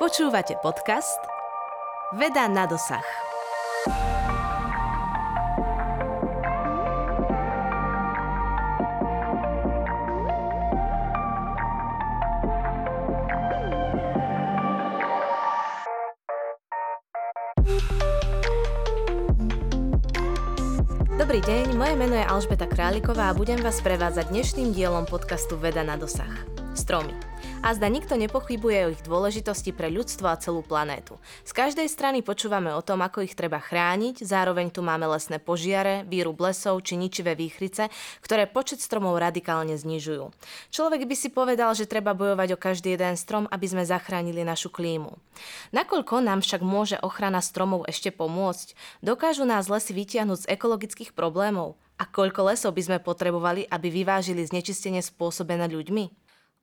Počúvate podcast Veda na dosah. Dobrý deň, moje meno je Alžbeta Králiková a budem vás prevádzať dnešným dielom podcastu Veda na dosah. Stromy. A zda nikto nepochybuje o ich dôležitosti pre ľudstvo a celú planétu. Z každej strany počúvame o tom, ako ich treba chrániť, zároveň tu máme lesné požiare, víru blesov či ničivé výchrice, ktoré počet stromov radikálne znižujú. Človek by si povedal, že treba bojovať o každý jeden strom, aby sme zachránili našu klímu. Nakoľko nám však môže ochrana stromov ešte pomôcť? Dokážu nás lesy vytiahnuť z ekologických problémov? A koľko lesov by sme potrebovali, aby vyvážili znečistenie spôsobené ľuďmi?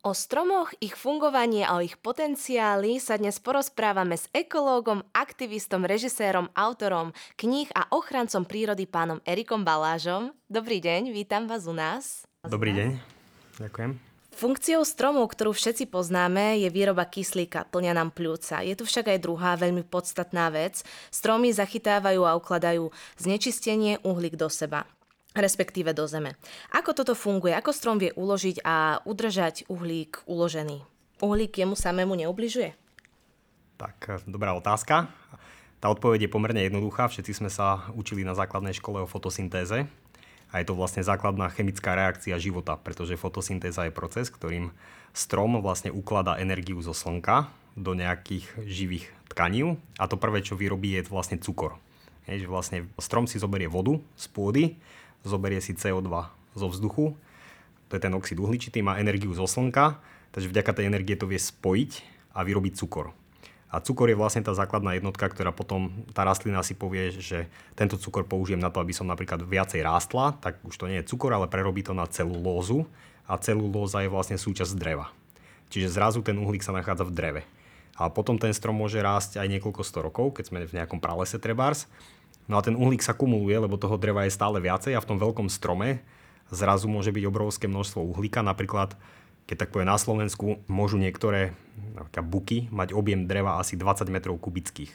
O stromoch, ich fungovanie a o ich potenciáli sa dnes porozprávame s ekológom, aktivistom, režisérom, autorom kníh a ochrancom prírody pánom Erikom Balážom. Dobrý deň, vítam vás u nás. Dobrý deň, ďakujem. Funkciou stromov, ktorú všetci poznáme, je výroba kyslíka, plňa nám pľúca. Je tu však aj druhá veľmi podstatná vec. Stromy zachytávajú a ukladajú znečistenie uhlík do seba respektíve do zeme. Ako toto funguje? Ako strom vie uložiť a udržať uhlík uložený? Uhlík jemu samému neubližuje? Tak, dobrá otázka. Tá odpoveď je pomerne jednoduchá. Všetci sme sa učili na základnej škole o fotosyntéze. A je to vlastne základná chemická reakcia života, pretože fotosyntéza je proces, ktorým strom vlastne ukladá energiu zo slnka do nejakých živých tkaní. A to prvé, čo vyrobí, je vlastne cukor. Je, že vlastne strom si zoberie vodu z pôdy, zoberie si CO2 zo vzduchu, to je ten oxid uhličitý, má energiu zo slnka, takže vďaka tej energie to vie spojiť a vyrobiť cukor. A cukor je vlastne tá základná jednotka, ktorá potom tá rastlina si povie, že tento cukor použijem na to, aby som napríklad viacej rástla, tak už to nie je cukor, ale prerobí to na celulózu a celulóza je vlastne súčasť dreva. Čiže zrazu ten uhlík sa nachádza v dreve. A potom ten strom môže rásť aj niekoľko sto rokov, keď sme v nejakom pralese trebárs No a ten uhlík sa kumuluje, lebo toho dreva je stále viacej a v tom veľkom strome zrazu môže byť obrovské množstvo uhlíka. Napríklad, keď tak povie na Slovensku, môžu niektoré buky mať objem dreva asi 20 metrov kubických.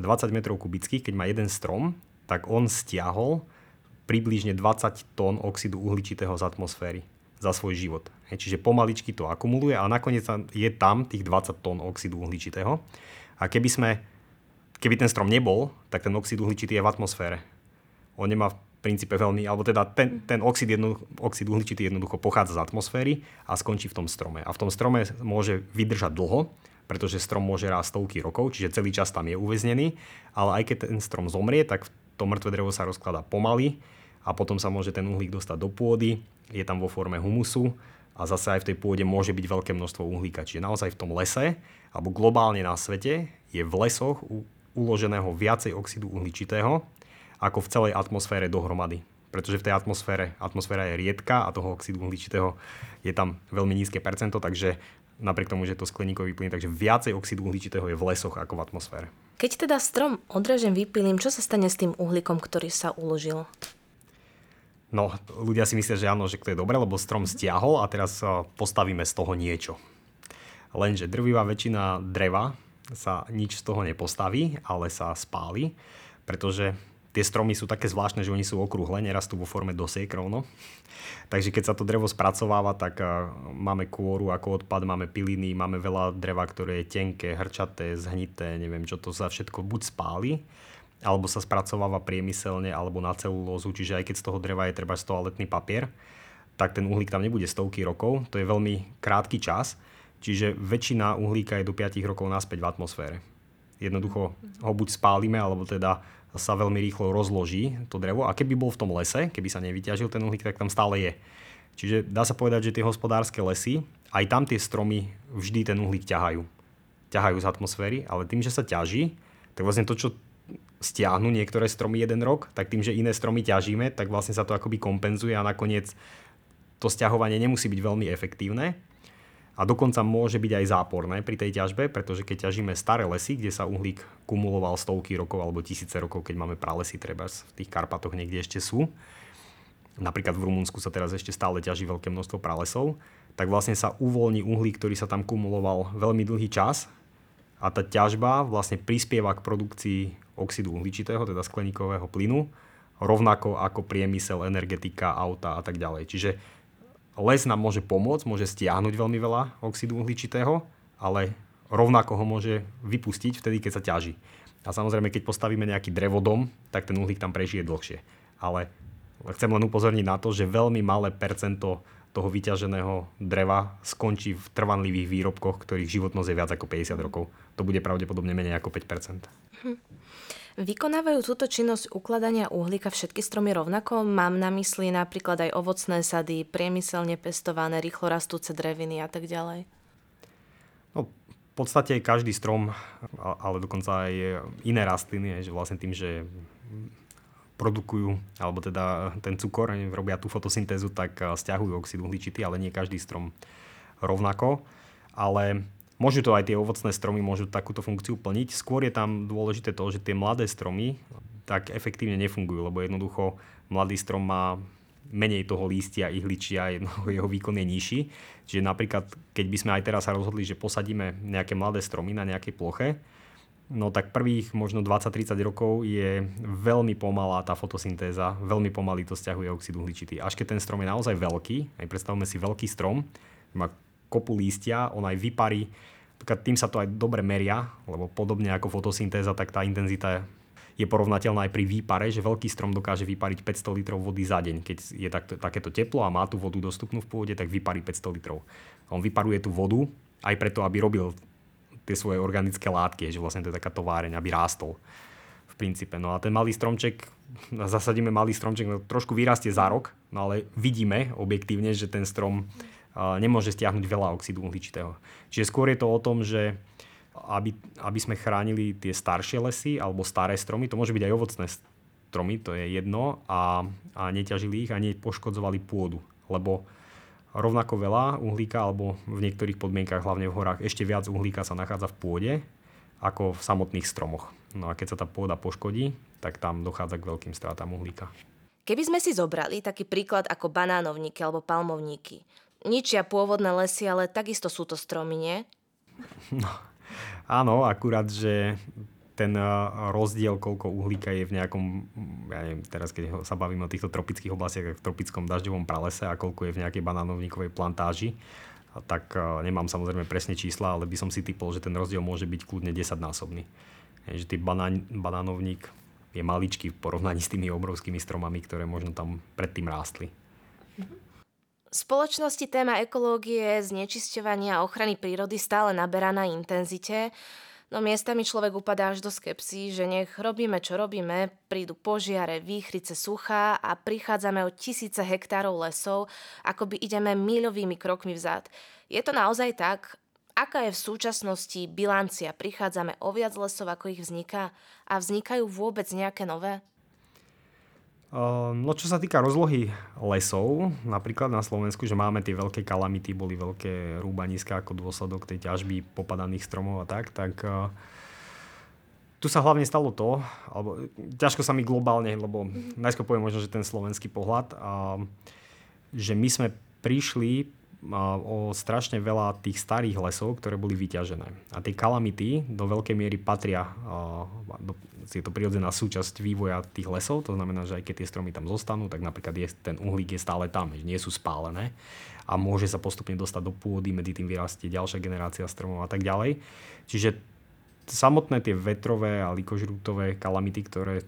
20 metrov kubických, keď má jeden strom, tak on stiahol približne 20 tón oxidu uhličitého z atmosféry za svoj život. Čiže pomaličky to akumuluje a nakoniec je tam tých 20 tón oxidu uhličitého. A keby sme keby ten strom nebol, tak ten oxid uhličitý je v atmosfére. On nemá v princípe veľmi, alebo teda ten, ten oxid, jedno, oxid uhličitý jednoducho pochádza z atmosféry a skončí v tom strome. A v tom strome môže vydržať dlho, pretože strom môže rásť stovky rokov, čiže celý čas tam je uväznený, ale aj keď ten strom zomrie, tak to mŕtve drevo sa rozkladá pomaly a potom sa môže ten uhlík dostať do pôdy, je tam vo forme humusu a zase aj v tej pôde môže byť veľké množstvo uhlíka. Čiže naozaj v tom lese alebo globálne na svete je v lesoch uloženého viacej oxidu uhličitého ako v celej atmosfére dohromady. Pretože v tej atmosfére, atmosféra je riedka a toho oxidu uhličitého je tam veľmi nízke percento, takže napriek tomu, že to skleníkový plyn, takže viacej oxidu uhličitého je v lesoch ako v atmosfére. Keď teda strom odrežem, vypilím, čo sa stane s tým uhlíkom, ktorý sa uložil? No, ľudia si myslia, že áno, že to je dobré, lebo strom stiahol a teraz postavíme z toho niečo. Lenže drvivá väčšina dreva sa nič z toho nepostaví, ale sa spáli, pretože tie stromy sú také zvláštne, že oni sú okrúhle, nerastú vo forme dosiek rovno. Takže keď sa to drevo spracováva, tak máme kôru ako odpad, máme piliny, máme veľa dreva, ktoré je tenké, hrčaté, zhnité, neviem čo to sa všetko buď spáli, alebo sa spracováva priemyselne, alebo na celulózu, čiže aj keď z toho dreva je treba toaletný papier, tak ten uhlík tam nebude stovky rokov, to je veľmi krátky čas Čiže väčšina uhlíka je do 5 rokov naspäť v atmosfére. Jednoducho ho buď spálime, alebo teda sa veľmi rýchlo rozloží to drevo. A keby bol v tom lese, keby sa nevyťažil ten uhlík, tak tam stále je. Čiže dá sa povedať, že tie hospodárske lesy, aj tam tie stromy vždy ten uhlík ťahajú. Ťahajú z atmosféry, ale tým, že sa ťaží, tak vlastne to, čo stiahnu niektoré stromy jeden rok, tak tým, že iné stromy ťažíme, tak vlastne sa to akoby kompenzuje a nakoniec to stiahovanie nemusí byť veľmi efektívne, a dokonca môže byť aj záporné pri tej ťažbe, pretože keď ťažíme staré lesy, kde sa uhlík kumuloval stovky rokov alebo tisíce rokov, keď máme pralesy, treba v tých Karpatoch niekde ešte sú, napríklad v Rumunsku sa teraz ešte stále ťaží veľké množstvo pralesov, tak vlastne sa uvoľní uhlík, ktorý sa tam kumuloval veľmi dlhý čas. A tá ťažba vlastne prispieva k produkcii oxidu uhličitého, teda skleníkového plynu, rovnako ako priemysel, energetika, auta a tak ďalej. Čiže les nám môže pomôcť, môže stiahnuť veľmi veľa oxidu uhličitého, ale rovnako ho môže vypustiť vtedy, keď sa ťaží. A samozrejme, keď postavíme nejaký drevodom, tak ten uhlík tam prežije dlhšie. Ale chcem len upozorniť na to, že veľmi malé percento toho vyťaženého dreva skončí v trvanlivých výrobkoch, ktorých životnosť je viac ako 50 rokov. To bude pravdepodobne menej ako 5 hm. Vykonávajú túto činnosť ukladania uhlíka všetky stromy rovnako? Mám na mysli napríklad aj ovocné sady, priemyselne pestované, rýchlo rastúce dreviny a tak ďalej. No, v podstate každý strom, ale dokonca aj iné rastliny, že vlastne tým, že produkujú, alebo teda ten cukor, robia tú fotosyntézu, tak stiahujú oxid uhličitý, ale nie každý strom rovnako. Ale môžu to aj tie ovocné stromy, môžu takúto funkciu plniť. Skôr je tam dôležité to, že tie mladé stromy tak efektívne nefungujú, lebo jednoducho mladý strom má menej toho lístia, ihličia, jeho výkon je nižší. Čiže napríklad, keď by sme aj teraz sa rozhodli, že posadíme nejaké mladé stromy na nejakej ploche, No tak prvých možno 20-30 rokov je veľmi pomalá tá fotosyntéza, veľmi pomaly to stiahuje oxid uhličitý. Až keď ten strom je naozaj veľký, aj predstavme si veľký strom, má kopu lístia, on aj vyparí, tým sa to aj dobre meria, lebo podobne ako fotosyntéza, tak tá intenzita je porovnateľná aj pri výpare, že veľký strom dokáže vypariť 500 litrov vody za deň. Keď je takto, takéto teplo a má tú vodu dostupnú v pôde, tak vyparí 500 litrov. On vyparuje tú vodu aj preto, aby robil tie svoje organické látky, že vlastne to je taká továreň, aby rástol v princípe. No a ten malý stromček, zasadíme malý stromček, no trošku vyrastie za rok, no ale vidíme objektívne, že ten strom nemôže stiahnuť veľa oxidu uhličitého. Čiže skôr je to o tom, že aby, aby sme chránili tie staršie lesy alebo staré stromy, to môže byť aj ovocné stromy, to je jedno, a, a neťažili ich a nepoškodzovali pôdu. Lebo rovnako veľa uhlíka, alebo v niektorých podmienkach, hlavne v horách, ešte viac uhlíka sa nachádza v pôde ako v samotných stromoch. No a keď sa tá pôda poškodí, tak tam dochádza k veľkým stratám uhlíka. Keby sme si zobrali taký príklad ako banánovníky alebo palmovníky, ničia pôvodné lesy, ale takisto sú to stromy, nie? No, áno, akurát, že ten eh, rozdiel, koľko uhlíka je v nejakom, ja neviem, teraz keď sa bavíme o týchto tropických oblastiach, v tropickom dažďovom pralese a koľko je v nejakej banánovníkovej plantáži, tak eh, nemám samozrejme presne čísla, ale by som si typol, že ten rozdiel môže byť kľudne 10-násobný. Že tý banán, banánovník je maličký v porovnaní s tými obrovskými stromami, ktoré možno tam predtým rástli. V spoločnosti téma ekológie, znečisťovania a ochrany prírody stále naberá na intenzite. No miestami človek upadá až do skepsy, že nech robíme, čo robíme, prídu požiare, výchrice, suchá a prichádzame o tisíce hektárov lesov, ako by ideme míľovými krokmi vzad. Je to naozaj tak? Aká je v súčasnosti bilancia? Prichádzame o viac lesov, ako ich vzniká? A vznikajú vôbec nejaké nové? Ehm, no čo sa týka rozlohy lesov, napríklad na Slovensku, že máme tie veľké kalamity, boli veľké rúbaniska ako dôsledok tej ťažby popadaných stromov a tak, tak uh, tu sa hlavne stalo to, alebo ťažko sa mi globálne, lebo najskôr poviem možno, že ten slovenský pohľad, uh, že my sme prišli o strašne veľa tých starých lesov, ktoré boli vyťažené. A tie kalamity do veľkej miery patria, je to prirodzená súčasť vývoja tých lesov, to znamená, že aj keď tie stromy tam zostanú, tak napríklad je, ten uhlík je stále tam, nie sú spálené a môže sa postupne dostať do pôdy, medzi tým vyrastie ďalšia generácia stromov a tak ďalej. Čiže samotné tie vetrové a likožrútové kalamity, ktoré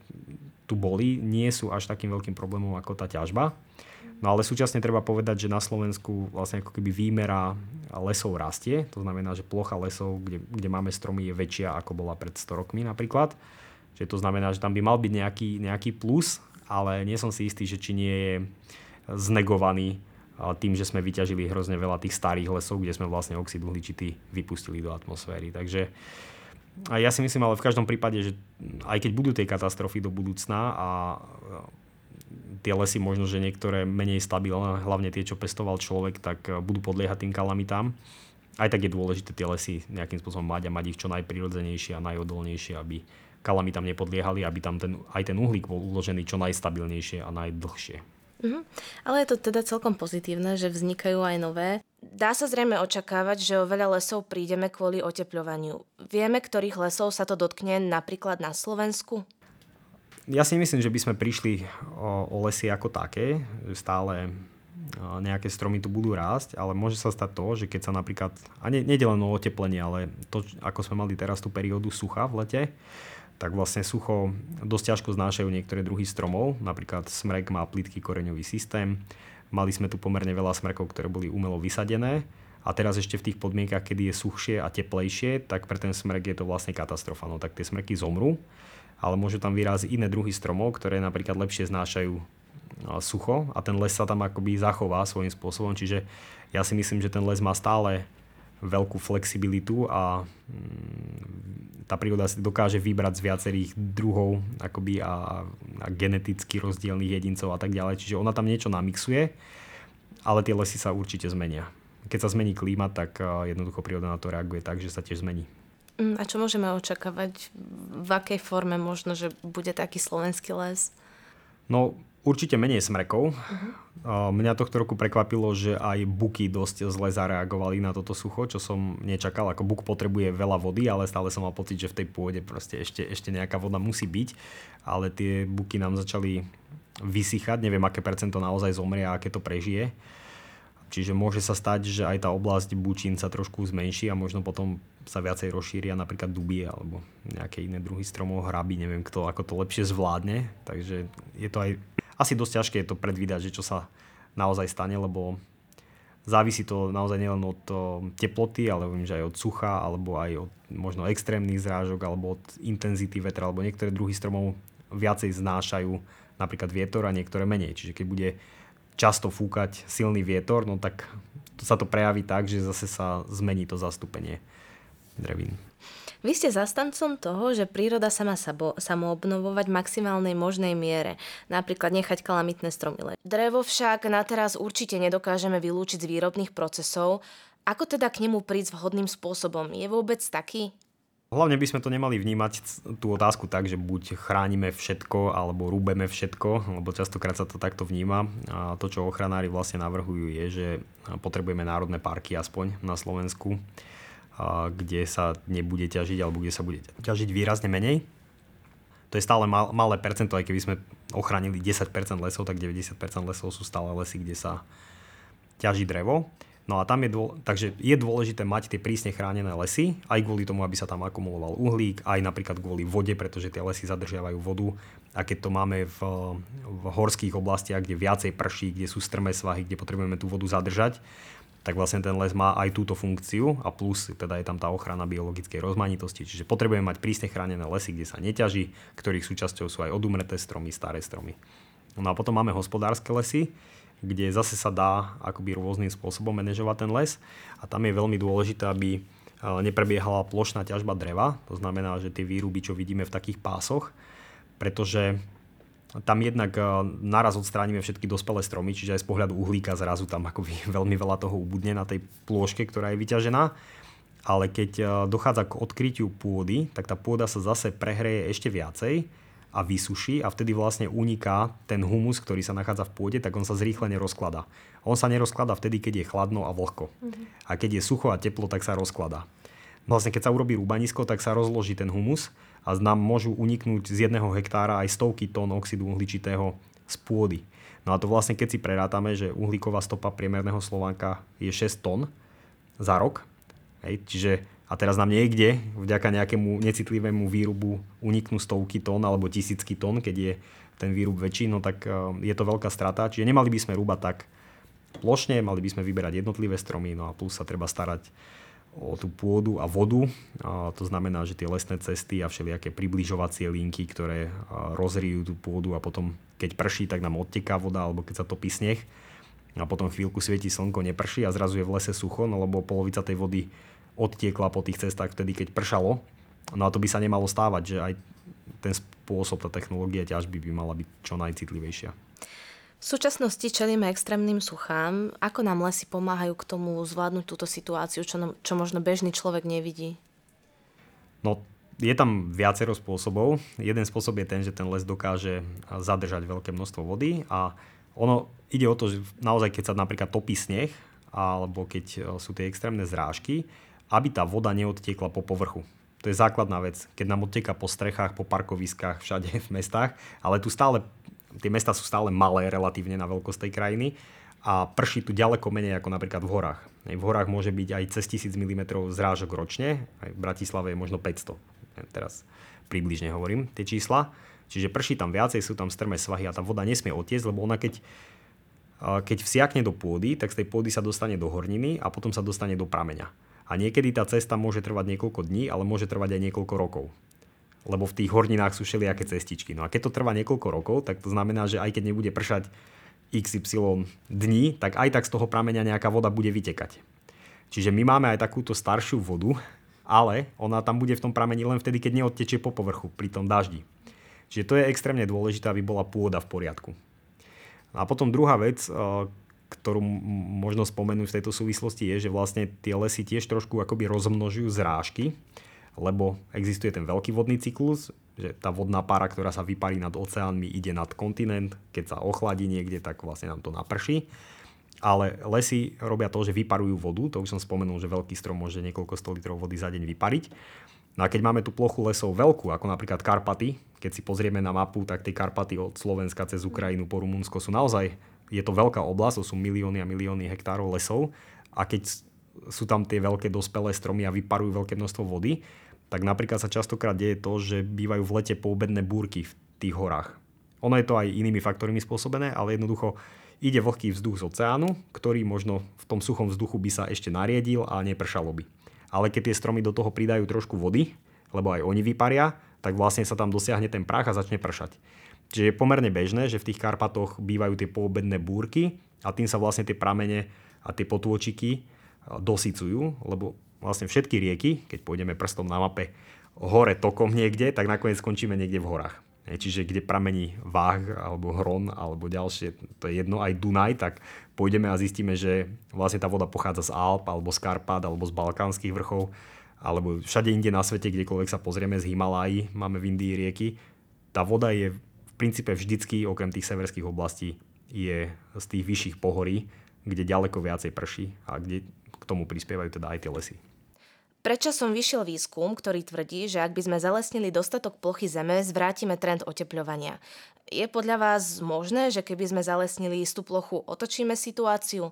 tu boli, nie sú až takým veľkým problémom ako tá ťažba. No ale súčasne treba povedať, že na Slovensku vlastne ako keby výmera lesov rastie. To znamená, že plocha lesov, kde, kde máme stromy, je väčšia ako bola pred 100 rokmi napríklad. Čiže to znamená, že tam by mal byť nejaký, nejaký plus, ale nie som si istý, že či nie je znegovaný tým, že sme vyťažili hrozne veľa tých starých lesov, kde sme vlastne oxid uhličitý vypustili do atmosféry. Takže a ja si myslím, ale v každom prípade, že aj keď budú tie katastrofy do budúcna a tie lesy možno, že niektoré menej stabilné, hlavne tie, čo pestoval človek, tak eh, budú podliehať tým kalamitám. Aj tak je dôležité tie lesy nejakým spôsobom mať a mať ich čo najprirodzenejšie a najodolnejšie, aby kalamitám nepodliehali, aby tam ten, aj ten uhlík bol uložený čo najstabilnejšie a najdlhšie. Mm-hmm. Ale je to teda celkom pozitívne, že vznikajú aj nové. Dá sa zrejme očakávať, že o veľa lesov prídeme kvôli otepľovaniu. Vieme, ktorých lesov sa to dotkne napríklad na Slovensku? Ja si myslím, že by sme prišli o, o lesy ako také, stále nejaké stromy tu budú rásť, ale môže sa stať to, že keď sa napríklad, a nie, nie len o oteplenie, ale to, ako sme mali teraz tú periódu sucha v lete, tak vlastne sucho dosť ťažko znášajú niektoré druhy stromov, napríklad smrek má plitký koreňový systém, Mali sme tu pomerne veľa smrkov, ktoré boli umelo vysadené. A teraz ešte v tých podmienkach, kedy je suchšie a teplejšie, tak pre ten smrek je to vlastne katastrofa. No tak tie smrky zomrú, ale môžu tam vyraziť iné druhy stromov, ktoré napríklad lepšie znášajú sucho a ten les sa tam akoby zachová svojím spôsobom. Čiže ja si myslím, že ten les má stále veľkú flexibilitu a mm, tá príroda si dokáže vybrať z viacerých druhov akoby a, a geneticky rozdielných jedincov a tak ďalej. Čiže ona tam niečo namixuje, ale tie lesy sa určite zmenia. Keď sa zmení klíma, tak jednoducho príroda na to reaguje tak, že sa tiež zmení. Mm, a čo môžeme očakávať? V akej forme možno, že bude taký slovenský les? No, Určite menej smrekov. Uh-huh. Mňa tohto roku prekvapilo, že aj buky dosť zle zareagovali na toto sucho, čo som nečakal. Ako buk potrebuje veľa vody, ale stále som mal pocit, že v tej pôde proste ešte, ešte nejaká voda musí byť. Ale tie buky nám začali vysychať. Neviem, aké percento naozaj zomrie a aké to prežije. Čiže môže sa stať, že aj tá oblasť bučín sa trošku zmenší a možno potom sa viacej rozšíria napríklad dubie alebo nejaké iné druhy stromov, hraby, neviem kto, ako to lepšie zvládne. Takže je to aj asi dosť ťažké je to predvídať, že čo sa naozaj stane, lebo závisí to naozaj nielen od teploty, ale viem, že aj od sucha, alebo aj od možno extrémnych zrážok, alebo od intenzity vetra, alebo niektoré druhy stromov viacej znášajú napríklad vietor a niektoré menej. Čiže keď bude často fúkať silný vietor, no tak to sa to prejaví tak, že zase sa zmení to zastúpenie drevín. Vy ste zastancom toho, že príroda sa má samoobnovovať v maximálnej možnej miere, napríklad nechať kalamitné stromy leť. Drevo však na teraz určite nedokážeme vylúčiť z výrobných procesov. Ako teda k nemu prísť vhodným spôsobom? Je vôbec taký? Hlavne by sme to nemali vnímať tú otázku tak, že buď chránime všetko, alebo rúbeme všetko, lebo častokrát sa to takto vníma. A to, čo ochranári vlastne navrhujú, je, že potrebujeme národné parky aspoň na Slovensku kde sa nebude ťažiť alebo kde sa bude ťažiť výrazne menej. To je stále mal, malé percento, aj keby sme ochránili 10% lesov, tak 90% lesov sú stále lesy, kde sa ťaží drevo. No a tam je, dô... takže je dôležité mať tie prísne chránené lesy, aj kvôli tomu, aby sa tam akumuloval uhlík, aj napríklad kvôli vode, pretože tie lesy zadržiavajú vodu. A keď to máme v, v horských oblastiach, kde viacej prší, kde sú strmé svahy, kde potrebujeme tú vodu zadržať, tak vlastne ten les má aj túto funkciu a plus teda je tam tá ochrana biologickej rozmanitosti. Čiže potrebujeme mať prísne chránené lesy, kde sa neťaží, ktorých súčasťou sú aj odumreté stromy, staré stromy. No a potom máme hospodárske lesy, kde zase sa dá akoby rôznym spôsobom manažovať ten les. A tam je veľmi dôležité, aby neprebiehala plošná ťažba dreva, to znamená, že tie výruby, čo vidíme v takých pásoch, pretože tam jednak eh, naraz odstránime všetky dospelé stromy, čiže aj z pohľadu uhlíka zrazu tam akoby veľmi veľa toho ubudne na tej plôžke, ktorá je vyťažená. Ale keď eh, dochádza k odkrytiu pôdy, tak tá pôda sa zase prehreje ešte viacej a vysuší a vtedy vlastne uniká ten humus, ktorý sa nachádza v pôde, tak on sa zrýchlene rozkladá. On sa nerozkladá vtedy, keď je chladno a vlhko. Mm-hmm. A keď je sucho a teplo, tak sa rozkladá. Vlastne keď sa urobí rúbanisko, tak sa rozloží ten humus a nám môžu uniknúť z jedného hektára aj stovky tón oxidu uhličitého z pôdy. No a to vlastne keď si prerátame, že uhlíková stopa priemerného Slovánka je 6 tón za rok, hej, čiže a teraz nám niekde vďaka nejakému necitlivému výrubu uniknú stovky tón alebo tisícky tón, keď je ten výrub väčší, no tak e, je to veľká strata. Čiže nemali by sme rúbať tak plošne, mali by sme vyberať jednotlivé stromy, no a plus sa treba starať o tú pôdu a vodu. A to znamená, že tie lesné cesty a všelijaké približovacie linky, ktoré rozrijú tú pôdu a potom keď prší, tak nám odteká voda alebo keď sa topí sneh a potom chvíľku svieti slnko, neprší a zrazu je v lese sucho, no lebo polovica tej vody odtiekla po tých cestách vtedy, keď pršalo. No a to by sa nemalo stávať, že aj ten spôsob, tá technológia ťažby by mala byť čo najcitlivejšia. V súčasnosti čelíme extrémnym suchám. Ako nám lesy pomáhajú k tomu zvládnuť túto situáciu, čo, nám, čo možno bežný človek nevidí? No, je tam viacero spôsobov. Jeden spôsob je ten, že ten les dokáže zadržať veľké množstvo vody a ono ide o to, že naozaj keď sa napríklad topí sneh alebo keď e, sú tie extrémne zrážky, aby tá voda neodtiekla po povrchu. To je základná vec. Keď nám odteka po strechách, po parkoviskách, všade v mestách, ale tu stále, tie mesta sú stále malé relatívne na veľkosť tej krajiny a prší tu ďaleko menej ako napríklad v horách. V horách môže byť aj cez 1000 mm zrážok ročne, aj v Bratislave je možno 500. Teraz približne hovorím tie čísla. Čiže prší tam viacej, sú tam strmé svahy a tá voda nesmie otiecť, lebo ona keď, keď vsiakne do pôdy, tak z tej pôdy sa dostane do horniny a potom sa dostane do prameňa. A niekedy tá cesta môže trvať niekoľko dní, ale môže trvať aj niekoľko rokov. Lebo v tých horninách sú všelijaké cestičky. No a keď to trvá niekoľko rokov, tak to znamená, že aj keď nebude pršať XY dní, tak aj tak z toho prameňa nejaká voda bude vytekať. Čiže my máme aj takúto staršiu vodu, ale ona tam bude v tom pramení len vtedy, keď neodtečie po povrchu pri tom daždi. Čiže to je extrémne dôležité, aby bola pôda v poriadku. A potom druhá vec, ktorú možno spomenúť v tejto súvislosti je, že vlastne tie lesy tiež trošku akoby rozmnožujú zrážky, lebo existuje ten veľký vodný cyklus, že tá vodná pára, ktorá sa vyparí nad oceánmi, ide nad kontinent, keď sa ochladí niekde, tak vlastne nám to naprší. Ale lesy robia to, že vyparujú vodu, to už som spomenul, že veľký strom môže niekoľko 100 litrov vody za deň vypariť. No a keď máme tú plochu lesov veľkú, ako napríklad Karpaty, keď si pozrieme na mapu, tak tie Karpaty od Slovenska cez Ukrajinu po Rumunsko sú naozaj, je to veľká oblasť, to sú milióny a milióny hektárov lesov a keď sú tam tie veľké dospelé stromy a vyparujú veľké množstvo vody, tak napríklad sa častokrát deje to, že bývajú v lete poobedné búrky v tých horách. Ono je to aj inými faktormi spôsobené, ale jednoducho ide vlhký vzduch z oceánu, ktorý možno v tom suchom vzduchu by sa ešte nariedil a nepršalo by. Ale keď tie stromy do toho pridajú trošku vody, lebo aj oni vyparia, tak vlastne sa tam dosiahne ten prach a začne pršať. Čiže je pomerne bežné, že v tých Karpatoch bývajú tie poobedné búrky a tým sa vlastne tie pramene a tie potôčiky dosycujú, lebo vlastne všetky rieky, keď pôjdeme prstom na mape hore tokom niekde, tak nakoniec skončíme niekde v horách. Čiže kde pramení Váh alebo Hron alebo ďalšie, to je jedno, aj Dunaj, tak pôjdeme a zistíme, že vlastne tá voda pochádza z Alp alebo z Karpát alebo z Balkánskych vrchov alebo všade inde na svete, kdekoľvek sa pozrieme z Himalají, máme v Indii rieky. Tá voda je princípe vždycky, okrem tých severských oblastí, je z tých vyšších pohorí, kde ďaleko viacej prší a kde k tomu prispievajú teda aj tie lesy. Predčasom vyšiel výskum, ktorý tvrdí, že ak by sme zalesnili dostatok plochy zeme, zvrátime trend otepľovania. Je podľa vás možné, že keby sme zalesnili istú plochu, otočíme situáciu?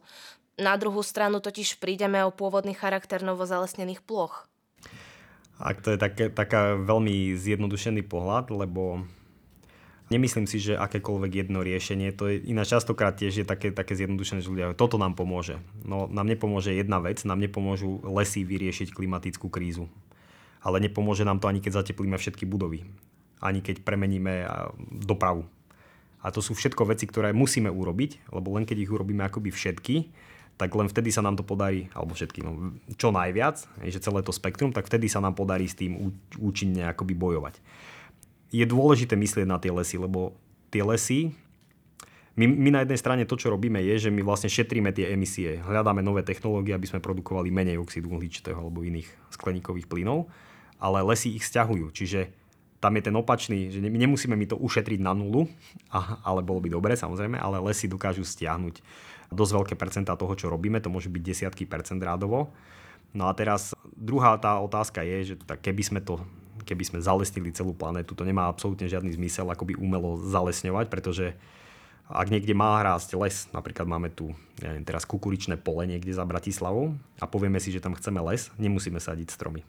Na druhú stranu totiž prídeme o pôvodný charakter novozalesnených ploch. Ak to je také, taká veľmi zjednodušený pohľad, lebo Nemyslím si, že akékoľvek jedno riešenie, to je iná častokrát tiež je také, také zjednodušené, že ľudia, toto nám pomôže. No nám nepomôže jedna vec, nám nepomôžu lesy vyriešiť klimatickú krízu. Ale nepomôže nám to ani keď zateplíme všetky budovy. Ani keď premeníme dopravu. A to sú všetko veci, ktoré musíme urobiť, lebo len keď ich urobíme akoby všetky, tak len vtedy sa nám to podarí, alebo všetky, no, čo najviac, že celé to spektrum, tak vtedy sa nám podarí s tým účinne akoby bojovať je dôležité myslieť na tie lesy, lebo tie lesy, my, my na jednej strane to, čo robíme, je, že my vlastne šetríme tie emisie. Hľadáme nové technológie, aby sme produkovali menej oxidu uhličitého alebo iných skleníkových plynov, ale lesy ich stiahujú. Čiže tam je ten opačný, že my nemusíme mi to ušetriť na nulu, ale bolo by dobre samozrejme, ale lesy dokážu stiahnuť dosť veľké percentá toho, čo robíme, to môže byť desiatky percent rádovo. No a teraz druhá tá otázka je, že tak keby sme to keby sme zalesnili celú planetu. To nemá absolútne žiadny zmysel akoby umelo zalesňovať, pretože ak niekde má rásť les, napríklad máme tu ja neviem, teraz kukuričné pole niekde za Bratislavou a povieme si, že tam chceme les, nemusíme sadiť stromy.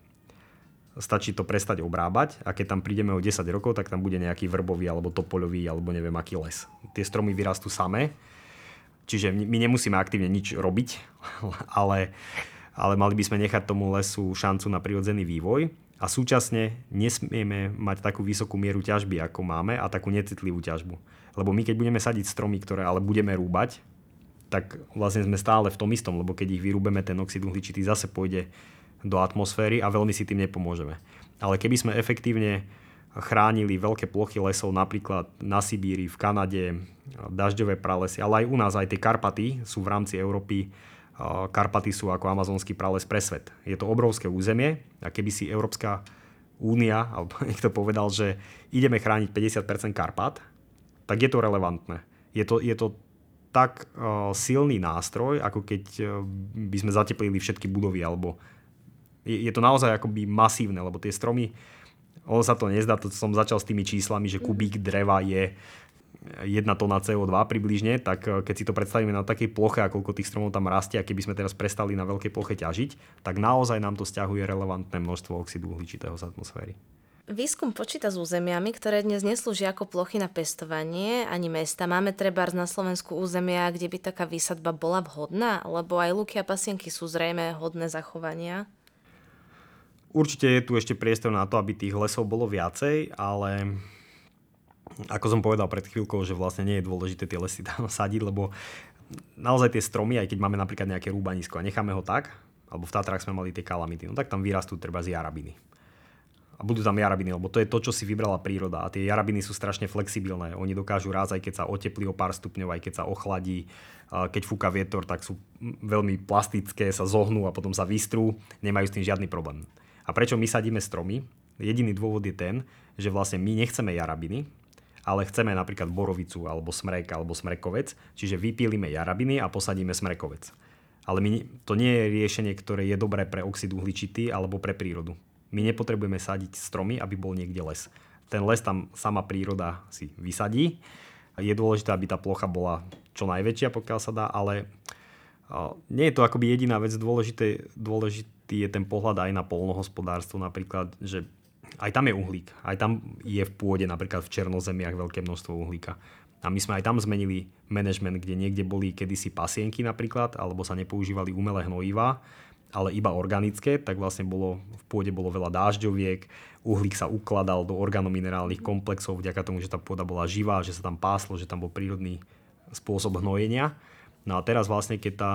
Stačí to prestať obrábať a keď tam prídeme o 10 rokov, tak tam bude nejaký vrbový alebo topoľový alebo neviem aký les. Tie stromy vyrastú samé, čiže my nemusíme aktívne nič robiť, ale, ale mali by sme nechať tomu lesu šancu na prirodzený vývoj a súčasne nesmieme mať takú vysokú mieru ťažby, ako máme a takú necitlivú ťažbu. Lebo my keď budeme sadiť stromy, ktoré ale budeme rúbať, tak vlastne sme stále v tom istom, lebo keď ich vyrúbeme, ten oxid uhličitý zase pôjde do atmosféry a veľmi si tým nepomôžeme. Ale keby sme efektívne chránili veľké plochy lesov napríklad na Sibíri, v Kanade, dažďové pralesy, ale aj u nás, aj tie Karpaty sú v rámci Európy Karpaty sú ako amazonský prales pre svet. Je to obrovské územie a keby si Európska únia, alebo niekto povedal, že ideme chrániť 50% Karpat, tak je to relevantné. Je to, je to tak uh, silný nástroj, ako keď uh, by sme zateplili všetky budovy, alebo je, je to naozaj akoby masívne, lebo tie stromy, ono sa to nezdá, to som začal s tými číslami, že kubík dreva je 1 tona CO2 približne, tak keď si to predstavíme na takej ploche, a koľko tých stromov tam rastie, a keby sme teraz prestali na veľkej ploche ťažiť, tak naozaj nám to stiahuje relevantné množstvo oxidu uhličitého z atmosféry. Výskum počíta s územiami, ktoré dnes neslúžia ako plochy na pestovanie ani mesta. Máme treba na Slovensku územia, kde by taká výsadba bola vhodná? Lebo aj luky a pasienky sú zrejme hodné zachovania. Určite je tu ešte priestor na to, aby tých lesov bolo viacej, ale ako som povedal pred chvíľkou, že vlastne nie je dôležité tie lesy tam sadiť, lebo naozaj tie stromy, aj keď máme napríklad nejaké rúbanisko a necháme ho tak, alebo v Tatrách sme mali tie kalamity, no tak tam vyrastú treba z jarabiny a budú tam jarabiny, lebo to je to, čo si vybrala príroda. A tie jarabiny sú strašne flexibilné. Oni dokážu rásť, aj keď sa oteplí o pár stupňov, aj keď sa ochladí. Keď fúka vietor, tak sú veľmi plastické, sa zohnú a potom sa vystrú. Nemajú s tým žiadny problém. A prečo my sadíme stromy? Jediný dôvod je ten, že vlastne my nechceme jarabiny, ale chceme napríklad borovicu alebo smrek alebo smrekovec, čiže vypílime jarabiny a posadíme smrekovec. Ale my, to nie je riešenie, ktoré je dobré pre oxid uhličitý alebo pre prírodu. My nepotrebujeme sadiť stromy, aby bol niekde les. Ten les tam sama príroda si vysadí. Je dôležité, aby tá plocha bola čo najväčšia, pokiaľ sa dá, ale nie je to akoby jediná vec. Dôležité, dôležitý je ten pohľad aj na polnohospodárstvo napríklad, že aj tam je uhlík. Aj tam je v pôde napríklad v černozemiach veľké množstvo uhlíka. A my sme aj tam zmenili management, kde niekde boli kedysi pasienky napríklad, alebo sa nepoužívali umelé hnojivá ale iba organické, tak vlastne bolo, v pôde bolo veľa dážďoviek, uhlík sa ukladal do organominerálnych komplexov vďaka tomu, že tá pôda bola živá, že sa tam páslo, že tam bol prírodný spôsob hnojenia. No a teraz vlastne, keď tá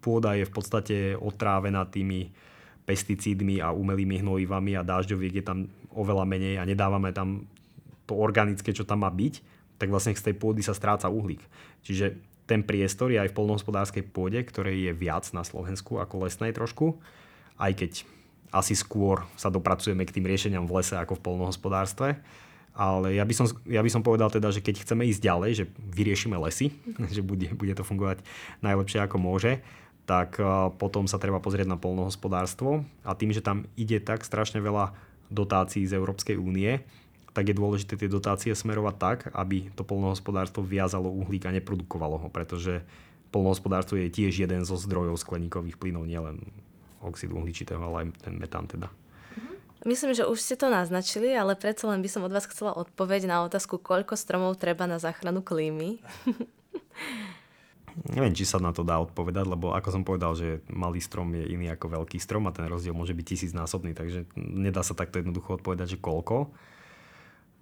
pôda je v podstate otrávená tými pesticídmi a umelými hnojivami a dážďoviek je tam oveľa menej a nedávame tam to organické, čo tam má byť, tak vlastne z tej pôdy sa stráca uhlík. Čiže ten priestor je aj v polnohospodárskej pôde, ktorej je viac na Slovensku ako lesnej trošku, aj keď asi skôr sa dopracujeme k tým riešeniam v lese ako v polnohospodárstve. Ale ja by, som, ja by som povedal teda, že keď chceme ísť ďalej, že vyriešime lesy, že bude, bude to fungovať najlepšie ako môže, tak potom sa treba pozrieť na polnohospodárstvo a tým, že tam ide tak strašne veľa dotácií z Európskej únie, tak je dôležité tie dotácie smerovať tak, aby to polnohospodárstvo viazalo uhlík a neprodukovalo ho, pretože polnohospodárstvo je tiež jeden zo zdrojov skleníkových plynov, nielen oxid uhličitého, ale aj ten metán teda. Mhm. Myslím, že už ste to naznačili, ale predsa len by som od vás chcela odpoveď na otázku, koľko stromov treba na záchranu klímy. Neviem, či sa na to dá odpovedať, lebo ako som povedal, že malý strom je iný ako veľký strom a ten rozdiel môže byť tisícnásobný, takže nedá sa takto jednoducho odpovedať, že koľko.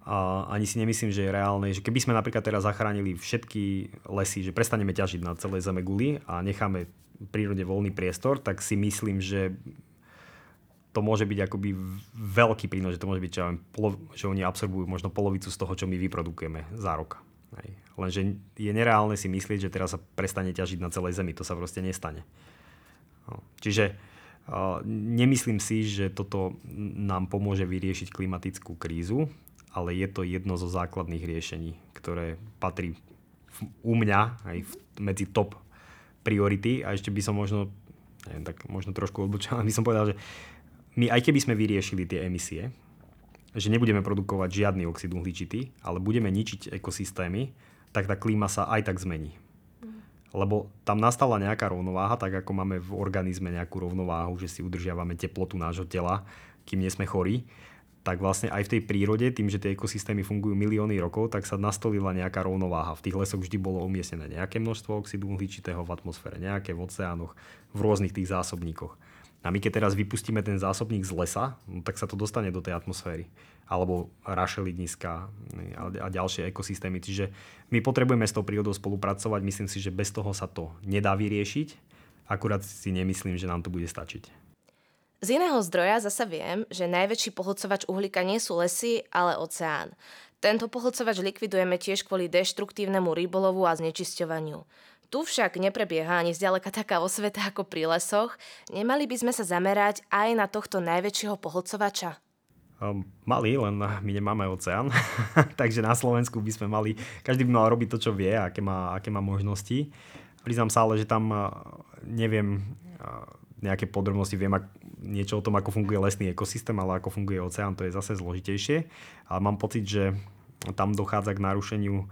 A ani si nemyslím, že je reálne, že keby sme napríklad teraz zachránili všetky lesy, že prestaneme ťažiť na celej zeme guli a necháme prírode voľný priestor, tak si myslím, že to môže byť akoby veľký prínos, že to môže byť, čo že oni absorbujú možno polovicu z toho, čo my vyprodukujeme za rok. Hej. Lenže je nereálne si myslieť, že teraz sa prestane ťažiť na celej zemi. To sa proste nestane. No. Čiže nemyslím si, že toto nám pomôže vyriešiť klimatickú krízu ale je to jedno zo základných riešení, ktoré patrí u mňa aj medzi top priority a ešte by som možno, neviem, tak možno trošku odbočal, by som povedal, že my aj keby sme vyriešili tie emisie, že nebudeme produkovať žiadny oxid uhličitý, ale budeme ničiť ekosystémy, tak tá klíma sa aj tak zmení. Lebo tam nastala nejaká rovnováha, tak ako máme v organizme nejakú rovnováhu, že si udržiavame teplotu nášho tela, kým nie sme chorí, tak vlastne aj v tej prírode, tým, že tie ekosystémy fungujú milióny rokov, tak sa nastolila nejaká rovnováha. V tých lesoch vždy bolo umiestnené nejaké množstvo oxidu uhličitého v atmosfére, nejaké v oceánoch, v rôznych tých zásobníkoch. A my keď teraz vypustíme ten zásobník z lesa, no, tak sa to dostane do tej atmosféry. Alebo rašelidniska a ďalšie ekosystémy. Čiže my potrebujeme s tou prírodou spolupracovať. Myslím si, že bez toho sa to nedá vyriešiť. Akurát si nemyslím, že nám to bude stačiť. Z iného zdroja zasa viem, že najväčší pohlcovač uhlíka nie sú lesy, ale oceán. Tento pohlcovač likvidujeme tiež kvôli deštruktívnemu rybolovu a znečisťovaniu. Tu však neprebieha ani zďaleka taká osveta ako pri lesoch. Nemali by sme sa zamerať aj na tohto najväčšieho pohlcovača? Um, mali, len my nemáme oceán, takže na Slovensku by sme mali, každý by mal robiť to, čo vie, aké má, aké má možnosti. Priznám sa ale, že tam neviem nejaké podrobnosti, viem ak, niečo o tom, ako funguje lesný ekosystém, ale ako funguje oceán, to je zase zložitejšie. Ale mám pocit, že tam dochádza k narušeniu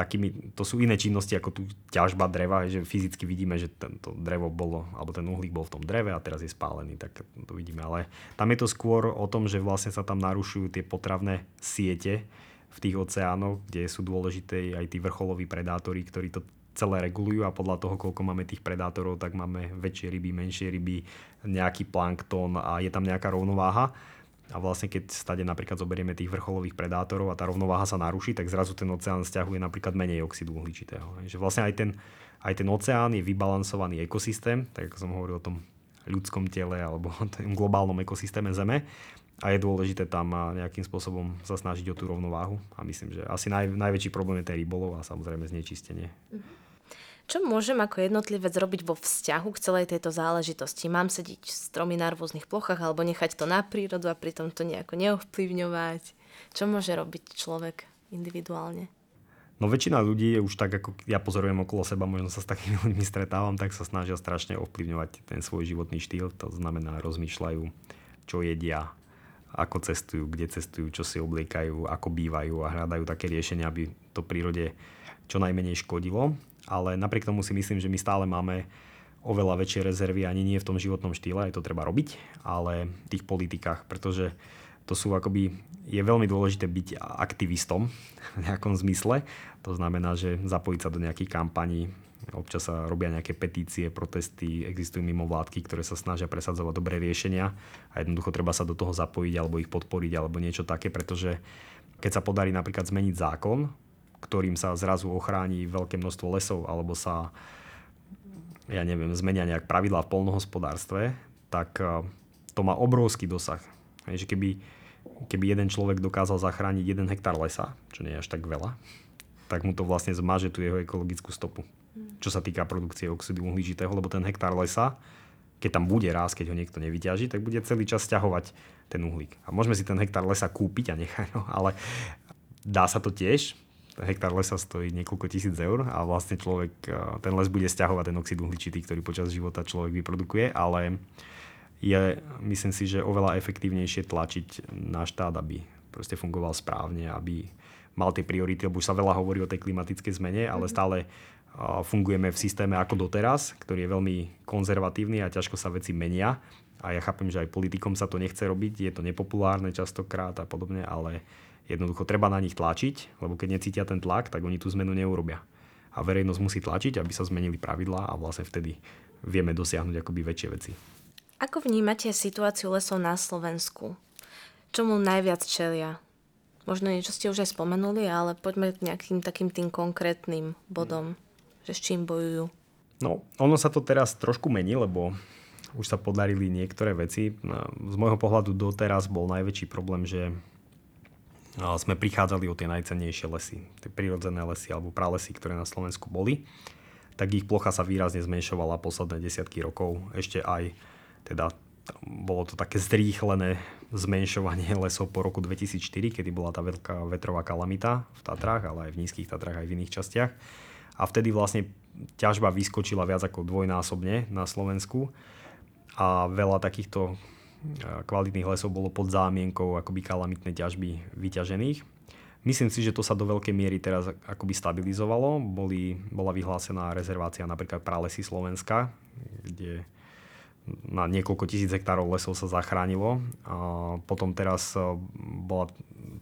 takými, to sú iné činnosti ako tu ťažba dreva, že fyzicky vidíme, že tento drevo bolo, alebo ten uhlík bol v tom dreve a teraz je spálený, tak to vidíme. Ale tam je to skôr o tom, že vlastne sa tam narušujú tie potravné siete v tých oceánoch, kde sú dôležité aj tí vrcholoví predátori, ktorí to celé regulujú a podľa toho, koľko máme tých predátorov, tak máme väčšie ryby, menšie ryby, nejaký plankton a je tam nejaká rovnováha a vlastne keď stade napríklad zoberieme tých vrcholových predátorov a tá rovnováha sa naruší, tak zrazu ten oceán stiahuje napríklad menej oxidu uhličitého. Že vlastne aj ten, aj ten oceán je vybalansovaný ekosystém, tak ako som hovoril o tom ľudskom tele alebo tom globálnom ekosystéme Zeme a je dôležité tam nejakým spôsobom sa snažiť o tú rovnováhu a myslím, že asi naj, najväčší problém je ten rybolov a samozrejme znečistenie. Mm-hmm. Čo môžem ako jednotlivec robiť vo vzťahu k celej tejto záležitosti? Mám sediť stromy na rôznych plochách alebo nechať to na prírodu a pritom to nejako neovplyvňovať? Čo môže robiť človek individuálne? No väčšina ľudí je už tak, ako ja pozorujem okolo seba, možno sa s takými ľuďmi stretávam, tak sa snažia strašne ovplyvňovať ten svoj životný štýl. To znamená, rozmýšľajú, čo jedia, ako cestujú, kde cestujú, čo si obliekajú, ako bývajú a hľadajú také riešenia, aby to prírode čo najmenej škodilo ale napriek tomu si myslím, že my stále máme oveľa väčšie rezervy ani nie v tom životnom štýle, aj to treba robiť, ale v tých politikách, pretože to sú akoby, je veľmi dôležité byť aktivistom v nejakom zmysle. To znamená, že zapojiť sa do nejakých kampaní, občas sa robia nejaké petície, protesty, existujú mimovládky, ktoré sa snažia presadzovať dobré riešenia a jednoducho treba sa do toho zapojiť alebo ich podporiť alebo niečo také, pretože keď sa podarí napríklad zmeniť zákon, ktorým sa zrazu ochráni veľké množstvo lesov alebo sa ja neviem, zmenia nejak pravidlá v polnohospodárstve, tak eh, to má obrovský dosah. Že keby, keby jeden človek dokázal zachrániť jeden hektár lesa, čo nie je až tak veľa, tak mu to vlastne zmaže tú jeho ekologickú stopu. Čo sa týka produkcie oxidu uhličitého, lebo ten hektár lesa, keď tam bude raz, keď ho niekto nevyťaží, tak bude celý čas stiahovať ten uhlík. A môžeme si ten hektár lesa kúpiť a nechať ho, ale dá sa to tiež, hektár lesa stojí niekoľko tisíc eur a vlastne človek, e, ten les bude stiahovať ten oxid uhličitý, ktorý počas života človek vyprodukuje, ale je, myslím si, že oveľa efektívnejšie tlačiť na štát, aby proste fungoval správne, aby mal tie priority, lebo už sa veľa hovorí o tej klimatickej zmene, ale mhm. stále fungujeme v systéme ako doteraz, ktorý je veľmi konzervatívny a ťažko sa veci menia. A ja chápem, že aj politikom sa to nechce robiť, je to nepopulárne častokrát a podobne, ale Jednoducho treba na nich tlačiť, lebo keď necítia ten tlak, tak oni tú zmenu neurobia. A verejnosť musí tlačiť, aby sa zmenili pravidlá a vlastne vtedy vieme dosiahnuť akoby väčšie veci. Ako vnímate situáciu lesov na Slovensku? Čomu najviac čelia? Možno niečo ste už aj spomenuli, ale poďme k nejakým takým tým konkrétnym bodom, že s čím bojujú. No, ono sa to teraz trošku mení, lebo už sa podarili niektoré veci. Z môjho pohľadu doteraz bol najväčší problém, že sme prichádzali o tie najcennejšie lesy, tie prírodzené lesy alebo pralesy, ktoré na Slovensku boli, tak ich plocha sa výrazne zmenšovala posledné desiatky rokov. Ešte aj teda bolo to také zrýchlené zmenšovanie lesov po roku 2004, kedy bola tá veľká vetrová kalamita v Tatrách, ale aj v nízkych Tatrách, aj v iných častiach. A vtedy vlastne ťažba vyskočila viac ako dvojnásobne na Slovensku a veľa takýchto kvalitných lesov bolo pod zámienkou akoby kalamitnej ťažby vyťažených. Myslím si, že to sa do veľkej miery teraz akoby stabilizovalo. Boli, bola vyhlásená rezervácia napríklad pralesy Slovenska, kde na niekoľko tisíc hektárov lesov sa zachránilo. A potom teraz e, bola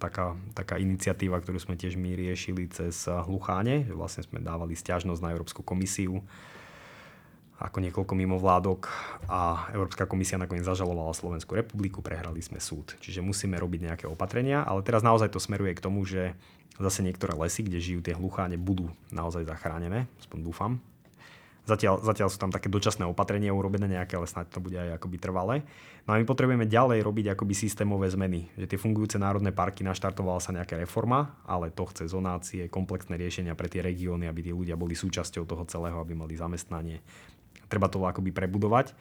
taká, taká iniciatíva, ktorú sme tiež my riešili cez Hlucháne. Vlastne sme dávali stiažnosť na Európsku komisiu ako niekoľko mimovládok a Európska komisia nakoniec zažalovala Slovenskú republiku, prehrali sme súd. Čiže musíme robiť nejaké opatrenia, ale teraz naozaj to smeruje k tomu, že zase niektoré lesy, kde žijú tie hlucháne, budú naozaj zachránené, aspoň dúfam. Zatiaľ, zatiaľ sú tam také dočasné opatrenia urobené nejaké, ale snáď to bude aj akoby trvalé. No a my potrebujeme ďalej robiť akoby systémové zmeny. Že tie fungujúce národné parky naštartovala sa nejaká reforma, ale to chce zonácie, komplexné riešenia pre tie regióny, aby tí ľudia boli súčasťou toho celého, aby mali zamestnanie, treba to akoby prebudovať.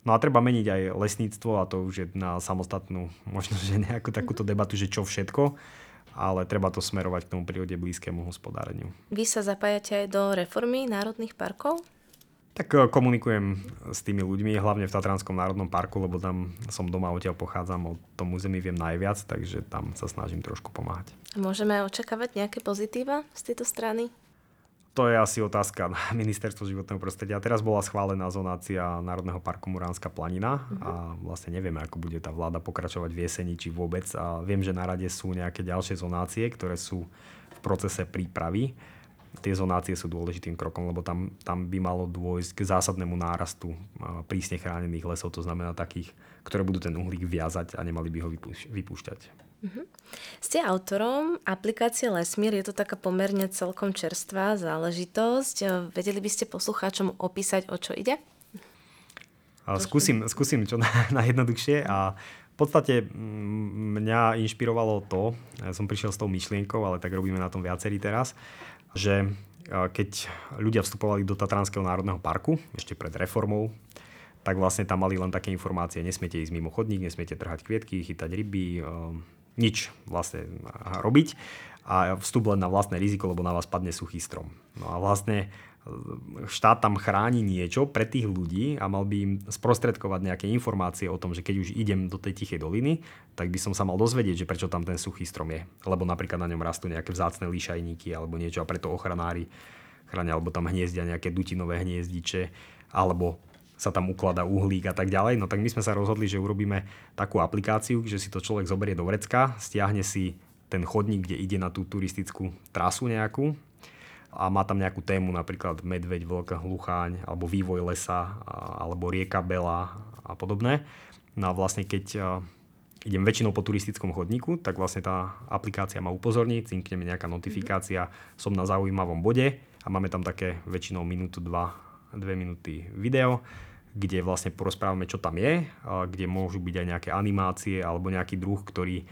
No a treba meniť aj lesníctvo a to už je na samostatnú, možno že nejakú takúto debatu, že čo všetko, ale treba to smerovať k tomu prírode blízkému hospodáreniu. Vy sa zapájate aj do reformy národných parkov? Tak e, komunikujem s tými ľuďmi, hlavne v Tatranskom národnom parku, lebo tam som doma, odtiaľ pochádzam, o tom území viem najviac, takže tam sa snažím trošku pomáhať. Môžeme očakávať nejaké pozitíva z tejto strany? To je asi otázka na ministerstvo životného prostredia. Teraz bola schválená zonácia Národného parku Muránska planina uh-huh. a vlastne nevieme, ako bude tá vláda pokračovať v jeseni, či vôbec. A viem, že na rade sú nejaké ďalšie zonácie, ktoré sú v procese prípravy. Tie zonácie sú dôležitým krokom, lebo tam, tam by malo dôjsť k zásadnému nárastu prísne chránených lesov, to znamená takých, ktoré budú ten uhlík viazať a nemali by ho vypúšťať. Uh-huh. Ste autorom aplikácie Lesmír, je to taká pomerne celkom čerstvá záležitosť. Vedeli by ste poslucháčom opísať, o čo ide? Skúsim, skúsim čo najjednoduchšie a v podstate mňa inšpirovalo to, ja som prišiel s tou myšlienkou, ale tak robíme na tom viacerí teraz, že keď ľudia vstupovali do Tatranského národného parku, ešte pred reformou, tak vlastne tam mali len také informácie, nesmiete ísť mimo chodník, nesmiete trhať kvietky, chytať ryby, nič vlastne robiť a vstup len na vlastné riziko, lebo na vás padne suchý strom. No a vlastne e, štát tam chráni niečo pre tých ľudí a mal by im sprostredkovať nejaké informácie o tom, že keď už idem do tej tichej doliny, tak by som sa mal dozvedieť, že prečo tam ten suchý strom je. Lebo napríklad na ňom rastú nejaké vzácne líšajníky alebo niečo a preto ochranári chránia, alebo tam hniezdia nejaké dutinové hniezdiče, alebo sa tam ukladá uhlík a tak ďalej. No tak my sme sa rozhodli, že urobíme takú aplikáciu, že si to človek zoberie do vrecka, stiahne si ten chodník, kde ide na tú turistickú trasu nejakú a má tam nejakú tému, napríklad medveď, vlk, hlucháň, alebo vývoj lesa, alebo rieka Bela a podobné. No a vlastne keď idem väčšinou po turistickom chodníku, tak vlastne tá aplikácia ma upozorní, cinkne mi nejaká notifikácia, som na zaujímavom bode a máme tam také väčšinou minútu, dva, dve minúty video kde vlastne porozprávame, čo tam je, kde môžu byť aj nejaké animácie alebo nejaký druh, ktorý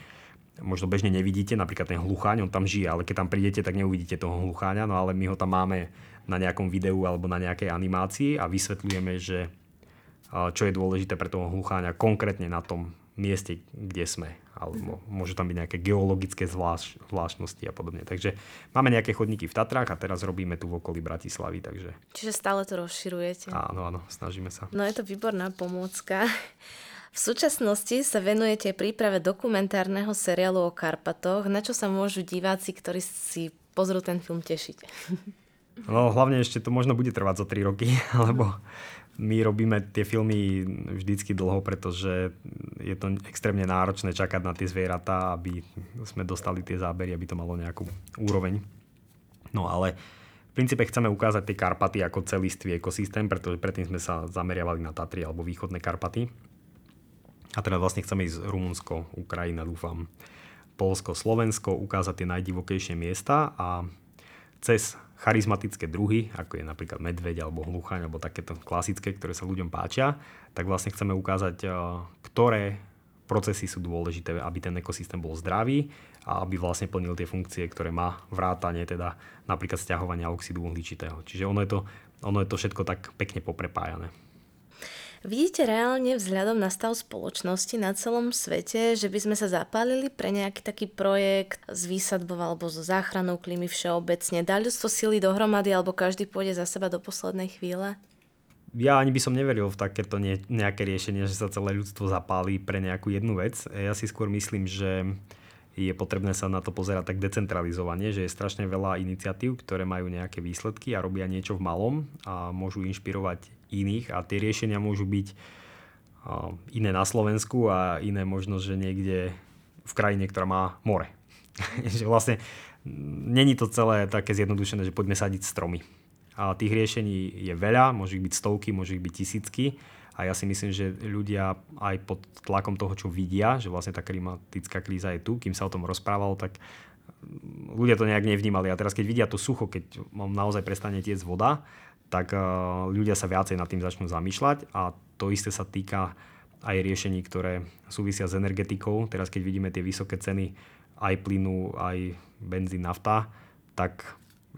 možno bežne nevidíte, napríklad ten hlucháň, on tam žije, ale keď tam prídete, tak neuvidíte toho hlucháňa, no ale my ho tam máme na nejakom videu alebo na nejakej animácii a vysvetľujeme, že čo je dôležité pre toho hlucháňa konkrétne na tom mieste, kde sme. Alebo môžu tam byť nejaké geologické zvlášť, zvláštnosti a podobne. Takže máme nejaké chodníky v Tatrách a teraz robíme tu v okolí Bratislavy. Takže... Čiže stále to rozširujete. Áno, áno, snažíme sa. No je to výborná pomôcka. V súčasnosti sa venujete príprave dokumentárneho seriálu o Karpatoch, na čo sa môžu diváci, ktorí si pozrú ten film, tešiť. No hlavne ešte to možno bude trvať za 3 roky, lebo my robíme tie filmy vždycky dlho, pretože je to extrémne náročné čakať na tie zvieratá, aby sme dostali tie zábery, aby to malo nejakú úroveň. No ale v princípe chceme ukázať tie Karpaty ako celistvý ekosystém, pretože predtým sme sa zameriavali na Tatry alebo východné Karpaty. A teda vlastne chceme ísť Rumunsko, Ukrajina, dúfam, Polsko, Slovensko, ukázať tie najdivokejšie miesta a cez charizmatické druhy, ako je napríklad medveď alebo hluchaň alebo takéto klasické, ktoré sa ľuďom páčia, tak vlastne chceme ukázať, eh, ktoré procesy sú dôležité, aby ten ekosystém bol zdravý a aby vlastne plnil tie funkcie, ktoré má vrátanie, teda napríklad stiahovania oxidu uhličitého. Čiže ono je to, ono je to všetko tak pekne poprepájané. Vidíte reálne vzhľadom na stav spoločnosti na celom svete, že by sme sa zapálili pre nejaký taký projekt s výsadbou alebo so záchranou klímy všeobecne? Dá ľudstvo sily dohromady alebo každý pôjde za seba do poslednej chvíle? Ja ani by som neveril v takéto nejaké riešenie, že sa celé ľudstvo zapálí pre nejakú jednu vec. Ja si skôr myslím, že je potrebné sa na to pozerať tak decentralizovane, že je strašne veľa iniciatív, ktoré majú nejaké výsledky a robia niečo v malom a môžu inšpirovať iných a tie riešenia môžu byť iné na Slovensku a iné možno, že niekde v krajine, ktorá má more. že vlastne není to celé také zjednodušené, že poďme sadiť stromy. A tých riešení je veľa, môžu ich byť stovky, môžu ich byť tisícky a ja si myslím, že ľudia aj pod tlakom toho, čo vidia, že vlastne tá klimatická kríza je tu, kým sa o tom rozprávalo, tak ľudia to nejak nevnímali. A teraz, keď vidia to sucho, keď mám naozaj prestane tiec voda, tak eh, ľudia sa viacej nad tým začnú zamýšľať a to isté sa týka aj riešení, ktoré súvisia s energetikou. Teraz keď vidíme tie vysoké ceny aj plynu, aj benzín, nafta, tak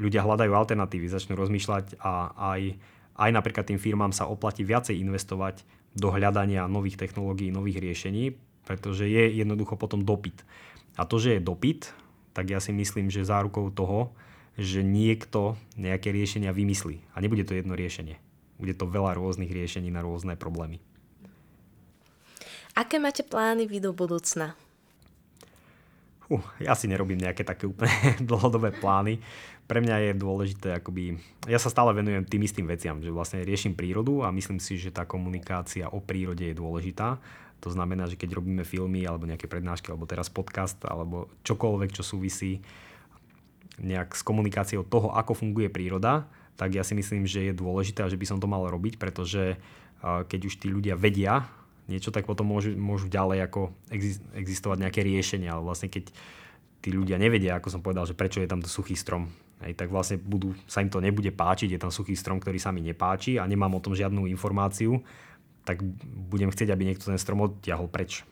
ľudia hľadajú alternatívy, začnú rozmýšľať a aj, aj napríklad tým firmám sa oplatí viacej investovať do hľadania nových technológií, nových riešení, pretože je jednoducho potom dopyt. A to, že je dopyt, tak ja si myslím, že zárukou toho, že niekto nejaké riešenia vymyslí. A nebude to jedno riešenie. Bude to veľa rôznych riešení na rôzne problémy. Aké máte plány vy do budúcna? Uh, ja si nerobím nejaké také úplne dlhodobé plány. Pre mňa je dôležité, akoby, ja sa stále venujem tým istým veciam, že vlastne riešim prírodu a myslím si, že tá komunikácia o prírode je dôležitá. To znamená, že keď robíme filmy alebo nejaké prednášky, alebo teraz podcast, alebo čokoľvek, čo súvisí nejak s komunikáciou toho, ako funguje príroda, tak ja si myslím, že je dôležité a že by som to mal robiť, pretože keď už tí ľudia vedia niečo, tak potom môžu, môžu ďalej ako existovať nejaké riešenia. Ale vlastne keď tí ľudia nevedia, ako som povedal, že prečo je tam to suchý strom, hej, tak vlastne budú, sa im to nebude páčiť, je tam suchý strom, ktorý sa mi nepáči a nemám o tom žiadnu informáciu, tak budem chcieť, aby niekto ten strom odtiahol preč.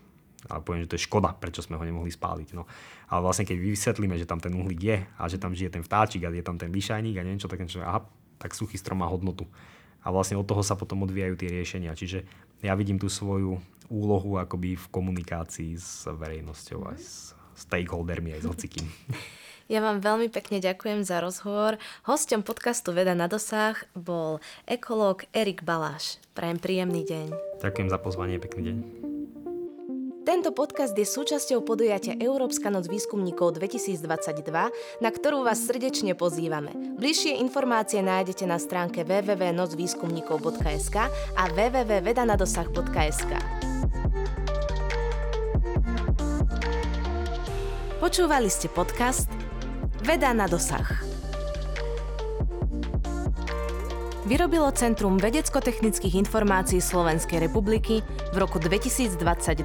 A poviem, že to je škoda, prečo sme ho nemohli spáliť. No. Ale vlastne keď vysvetlíme, že tam ten uhlík je a že tam žije ten vtáčik a je tam ten lišajník a neviem čo, tak niečo, aha, tak suchý strom má hodnotu. A vlastne od toho sa potom odvíjajú tie riešenia. Čiže ja vidím tú svoju úlohu akoby v komunikácii s verejnosťou aj s stakeholdermi, aj s hocikým. Ja vám veľmi pekne ďakujem za rozhovor. Hosťom podcastu Veda na dosah bol ekológ Erik Baláš. Prajem príjemný deň. Ďakujem za pozvanie, pekný deň. Tento podcast je súčasťou podujatia Európska noc výskumníkov 2022, na ktorú vás srdečne pozývame. Bližšie informácie nájdete na stránke www.nocvýskumníkov.sk a www.vedanadosah.sk. Počúvali ste podcast Veda na dosah. Vyrobilo Centrum vedecko-technických informácií Slovenskej republiky v roku 2022.